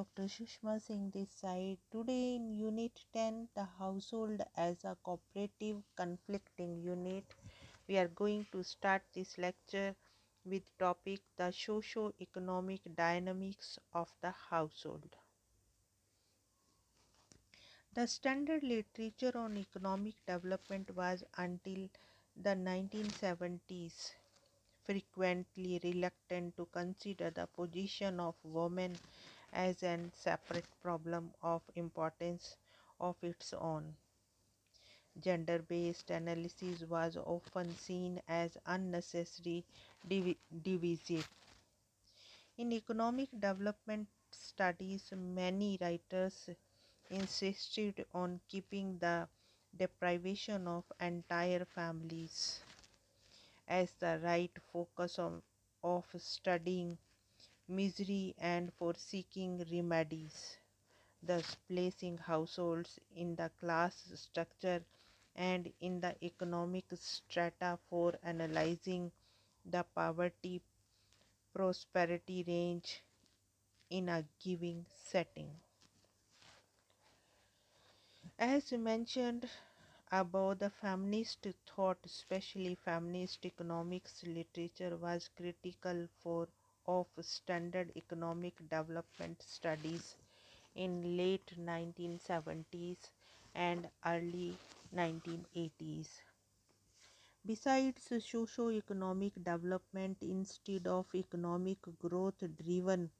Dr. Sushma Singh this side. Today in Unit 10, the household as a cooperative conflicting unit, we are going to start this lecture with topic the socio-economic dynamics of the household. The standard literature on economic development was until the 1970s frequently reluctant to consider the position of women as a separate problem of importance of its own. Gender based analysis was often seen as unnecessary div- divisive. In economic development studies, many writers insisted on keeping the deprivation of entire families as the right focus of, of studying misery and for seeking remedies, thus placing households in the class structure and in the economic strata for analyzing the poverty prosperity range in a given setting. As mentioned above, the feminist thought, especially feminist economics literature, was critical for of standard economic development studies in late 1970s and early 1980s. Besides socio-economic development instead of economic growth driven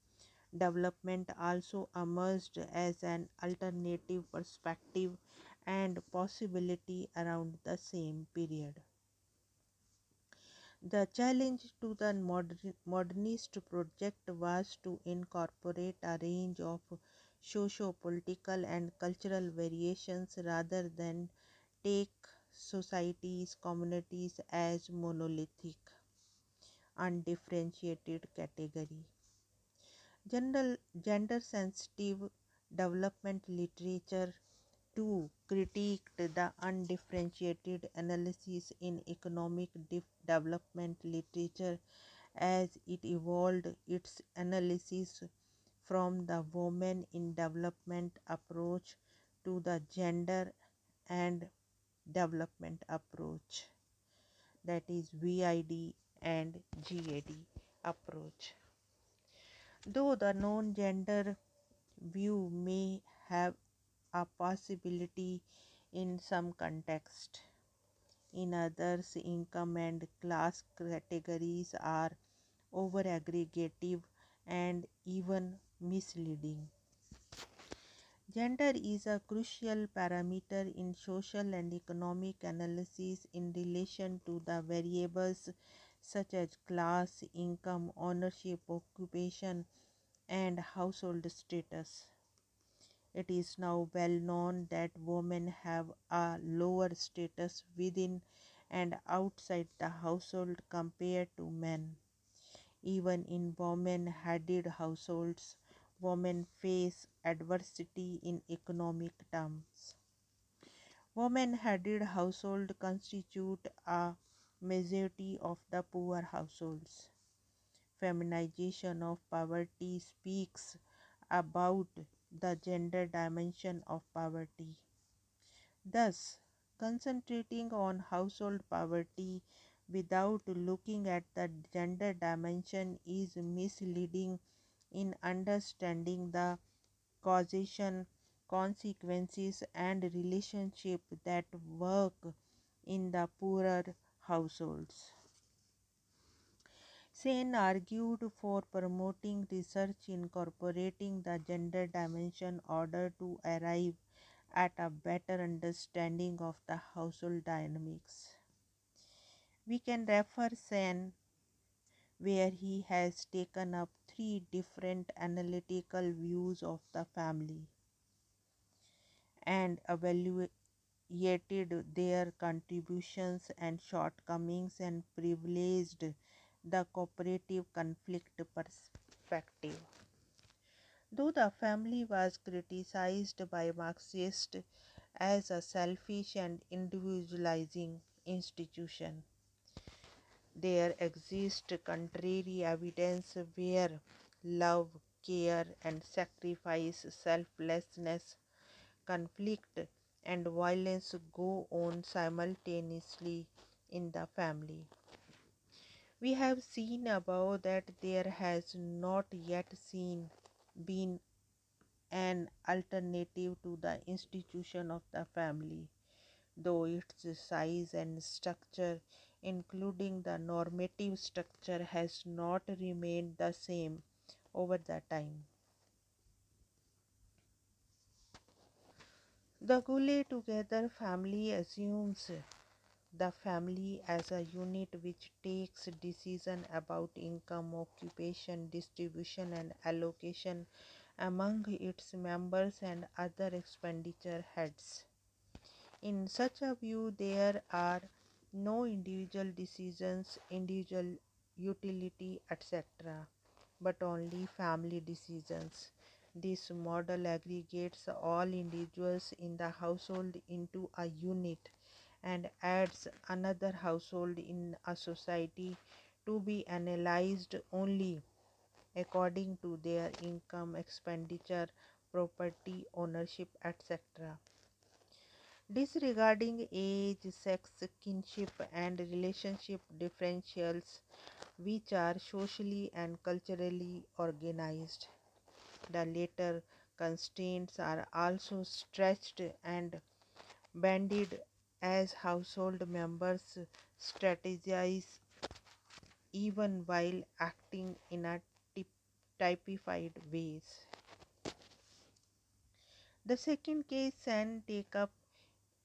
development also emerged as an alternative perspective and possibility around the same period. The challenge to the modern, modernist project was to incorporate a range of socio political and cultural variations rather than take societies, communities as monolithic, undifferentiated category. General gender sensitive development literature too critiqued the undifferentiated analysis in economic development literature as it evolved its analysis from the women in development approach to the gender and development approach that is WID and GAD approach. Though the non gender view may have a possibility in some context, in others, income and class categories are over aggregative and even misleading. Gender is a crucial parameter in social and economic analysis in relation to the variables such as class, income, ownership, occupation, and household status. It is now well known that women have a lower status within and outside the household compared to men. Even in women headed households, women face adversity in economic terms. Women headed households constitute a majority of the poor households. Feminization of poverty speaks about the gender dimension of poverty. Thus, concentrating on household poverty without looking at the gender dimension is misleading in understanding the causation, consequences, and relationship that work in the poorer households. Sen argued for promoting research incorporating the gender dimension order to arrive at a better understanding of the household dynamics. We can refer Sen where he has taken up three different analytical views of the family and evaluated their contributions and shortcomings and privileged the cooperative conflict perspective. Though the family was criticized by Marxists as a selfish and individualizing institution, there exists contrary evidence where love, care and sacrifice, selflessness, conflict, and violence go on simultaneously in the family. We have seen above that there has not yet seen been an alternative to the institution of the family, though its size and structure, including the normative structure, has not remained the same over the time. The glued together family assumes the family as a unit which takes decision about income, occupation, distribution and allocation among its members and other expenditure heads. In such a view, there are no individual decisions, individual utility, etc., but only family decisions. This model aggregates all individuals in the household into a unit and adds another household in a society to be analyzed only according to their income, expenditure, property, ownership, etc. Disregarding age, sex, kinship, and relationship differentials, which are socially and culturally organized. The later constraints are also stretched and banded as household members strategize even while acting in a typified ways. The second case and take up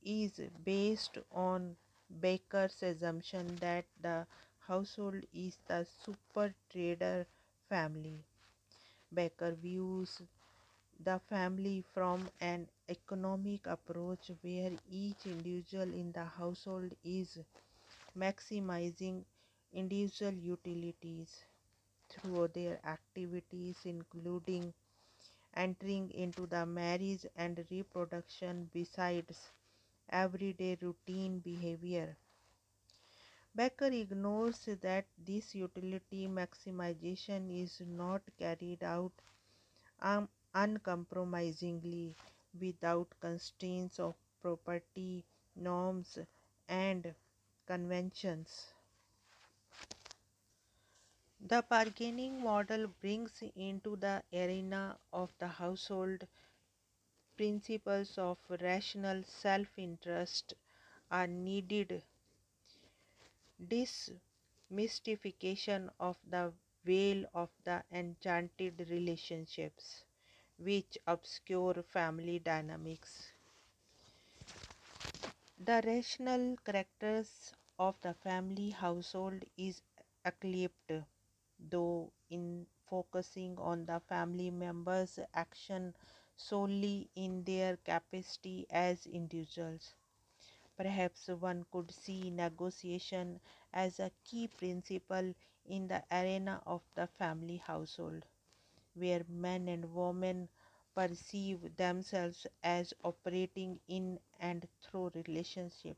is based on Becker's assumption that the household is the super trader family. Baker views the family from an economic approach where each individual in the household is maximizing individual utilities through their activities including entering into the marriage and reproduction besides everyday routine behavior. Becker ignores that this utility maximization is not carried out um, uncompromisingly without constraints of property, norms, and conventions. The bargaining model brings into the arena of the household principles of rational self interest are needed. Demystification of the veil of the enchanted relationships which obscure family dynamics. The rational characters of the family household is eclipsed, though in focusing on the family members' action solely in their capacity as individuals. Perhaps one could see negotiation as a key principle in the arena of the family household where men and women perceive themselves as operating in and through relationship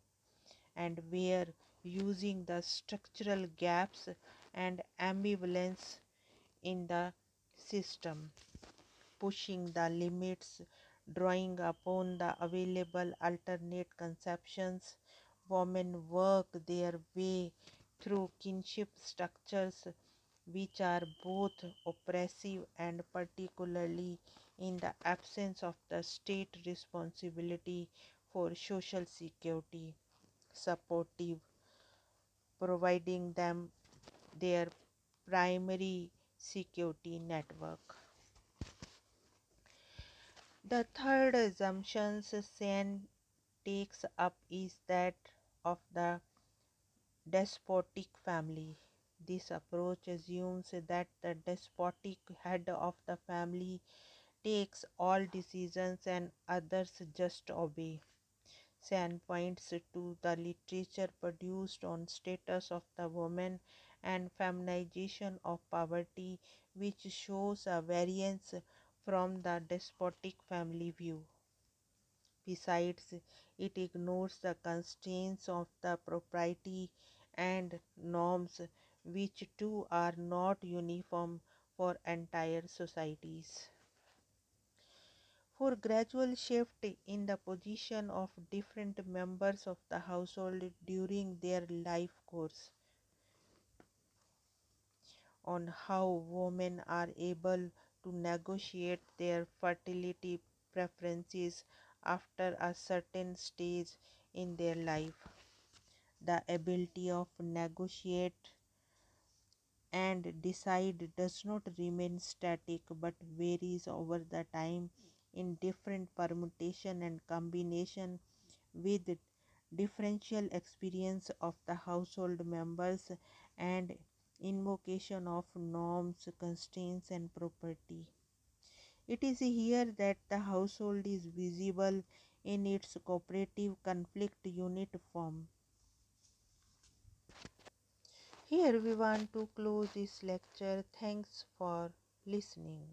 and where using the structural gaps and ambivalence in the system pushing the limits drawing upon the available alternate conceptions. Women work their way through kinship structures which are both oppressive and particularly in the absence of the state responsibility for social security supportive providing them their primary security network. The third assumption Sen takes up is that of the despotic family. This approach assumes that the despotic head of the family takes all decisions and others just obey. Sen points to the literature produced on status of the woman and feminization of poverty, which shows a variance from the despotic family view. Besides, it ignores the constraints of the propriety and norms which too are not uniform for entire societies. For gradual shift in the position of different members of the household during their life course, on how women are able to negotiate their fertility preferences after a certain stage in their life. The ability of negotiate and decide does not remain static but varies over the time in different permutation and combination with differential experience of the household members and invocation of norms, constraints, and property. It is here that the household is visible in its cooperative conflict unit form. Here we want to close this lecture. Thanks for listening.